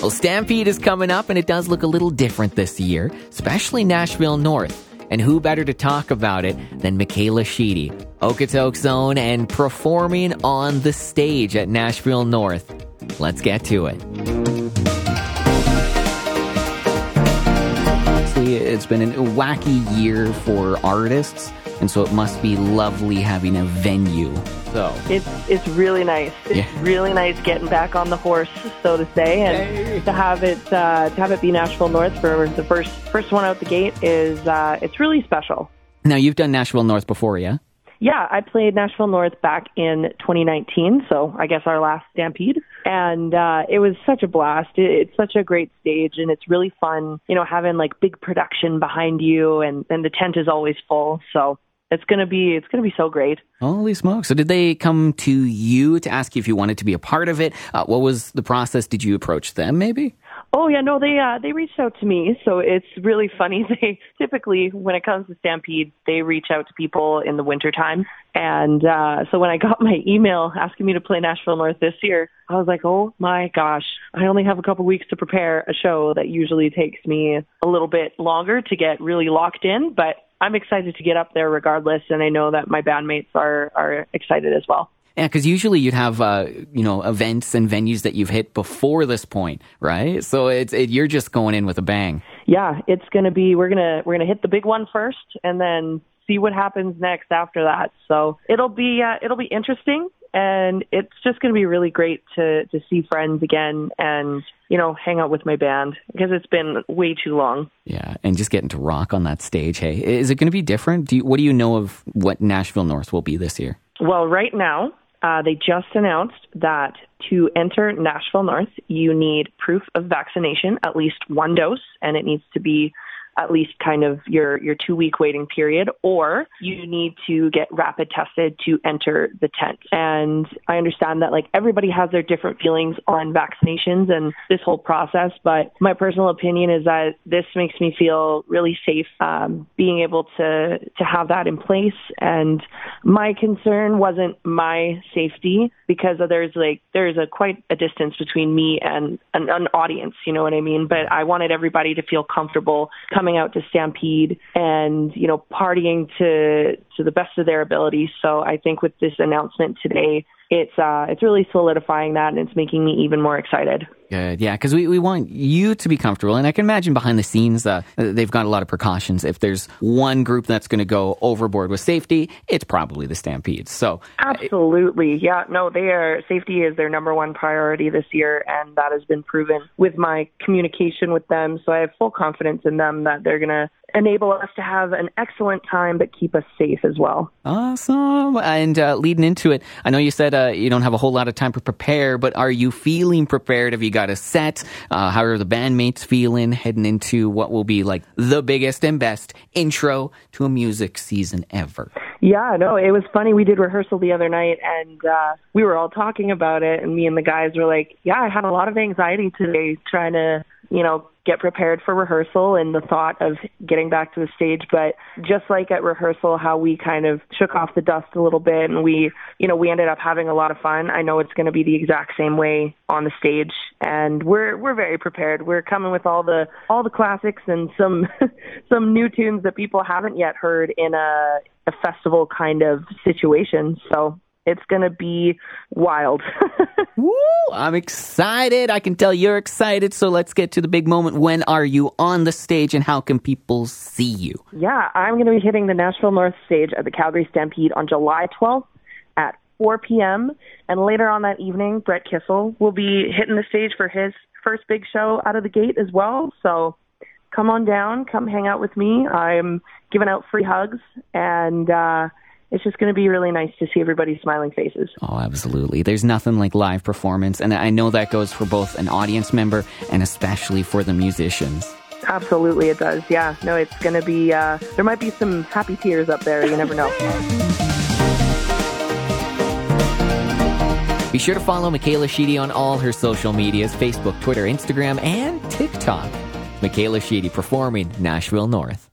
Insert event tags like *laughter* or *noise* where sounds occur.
Well, Stampede is coming up, and it does look a little different this year, especially Nashville North. And who better to talk about it than Michela Sheedy, Okotoks own, and performing on the stage at Nashville North. Let's get to it. It's been a wacky year for artists, and so it must be lovely having a venue. So it's it's really nice. It's yeah. really nice getting back on the horse, so to say, and to have it uh, to have it be Nashville North for the first first one out the gate is uh, it's really special. Now you've done Nashville North before, yeah? Yeah, I played Nashville North back in 2019, so I guess our last Stampede. And uh, it was such a blast. it's such a great stage, and it's really fun, you know, having like big production behind you, and, and the tent is always full. So it's gonna be it's gonna be so great. Holy smokes! So did they come to you to ask you if you wanted to be a part of it? Uh, what was the process? Did you approach them maybe? Oh yeah, no, they uh, they reached out to me, so it's really funny. *laughs* They typically, when it comes to Stampede, they reach out to people in the wintertime. And uh, so when I got my email asking me to play Nashville North this year, I was like, oh my gosh, I only have a couple weeks to prepare a show that usually takes me a little bit longer to get really locked in, but I'm excited to get up there regardless, and I know that my bandmates are are excited as well. Yeah, because usually you'd have uh, you know events and venues that you've hit before this point, right? So it's it, you're just going in with a bang. Yeah, it's gonna be we're gonna we're gonna hit the big one first, and then see what happens next after that. So it'll be uh, it'll be interesting, and it's just gonna be really great to to see friends again and you know hang out with my band because it's been way too long. Yeah, and just getting to rock on that stage. Hey, is it going to be different? Do you, what do you know of what Nashville North will be this year? Well, right now uh, they just announced that to enter Nashville North, you need proof of vaccination, at least one dose, and it needs to be at least kind of your, your two week waiting period, or you need to get rapid tested to enter the tent. And I understand that like everybody has their different feelings on vaccinations and this whole process, but my personal opinion is that this makes me feel really safe um, being able to to have that in place. And my concern wasn't my safety because there's like there's a quite a distance between me and an, an audience, you know what I mean? But I wanted everybody to feel comfortable coming coming out to Stampede and, you know, partying to to the best of their ability. So I think with this announcement today, it's uh, it's really solidifying that, and it's making me even more excited. Good, yeah, because we, we want you to be comfortable, and I can imagine behind the scenes uh, they've got a lot of precautions. If there's one group that's going to go overboard with safety, it's probably the Stampedes. So absolutely, yeah, no, they are safety is their number one priority this year, and that has been proven with my communication with them. So I have full confidence in them that they're going to enable us to have an excellent time, but keep us safe as well. Awesome. And uh, leading into it, I know you said uh, you don't have a whole lot of time to prepare, but are you feeling prepared? Have you got a set? Uh, how are the bandmates feeling heading into what will be like the biggest and best intro to a music season ever? Yeah, no, it was funny. We did rehearsal the other night and uh, we were all talking about it, and me and the guys were like, Yeah, I had a lot of anxiety today trying to you know, get prepared for rehearsal and the thought of getting back to the stage. But just like at rehearsal, how we kind of shook off the dust a little bit and we, you know, we ended up having a lot of fun. I know it's going to be the exact same way on the stage and we're, we're very prepared. We're coming with all the, all the classics and some, *laughs* some new tunes that people haven't yet heard in a, a festival kind of situation. So it's going to be wild. *laughs* Woo! I'm excited. I can tell you're excited. So let's get to the big moment. When are you on the stage and how can people see you? Yeah, I'm going to be hitting the Nashville North stage at the Calgary Stampede on July 12th at 4 p.m. And later on that evening, Brett Kissel will be hitting the stage for his first big show out of the gate as well. So come on down, come hang out with me. I'm giving out free hugs and, uh, it's just going to be really nice to see everybody's smiling faces. Oh, absolutely. There's nothing like live performance. And I know that goes for both an audience member and especially for the musicians. Absolutely, it does. Yeah. No, it's going to be, uh, there might be some happy tears up there. You never know. Be sure to follow Michela Sheedy on all her social medias Facebook, Twitter, Instagram, and TikTok. Michela Sheedy performing Nashville North.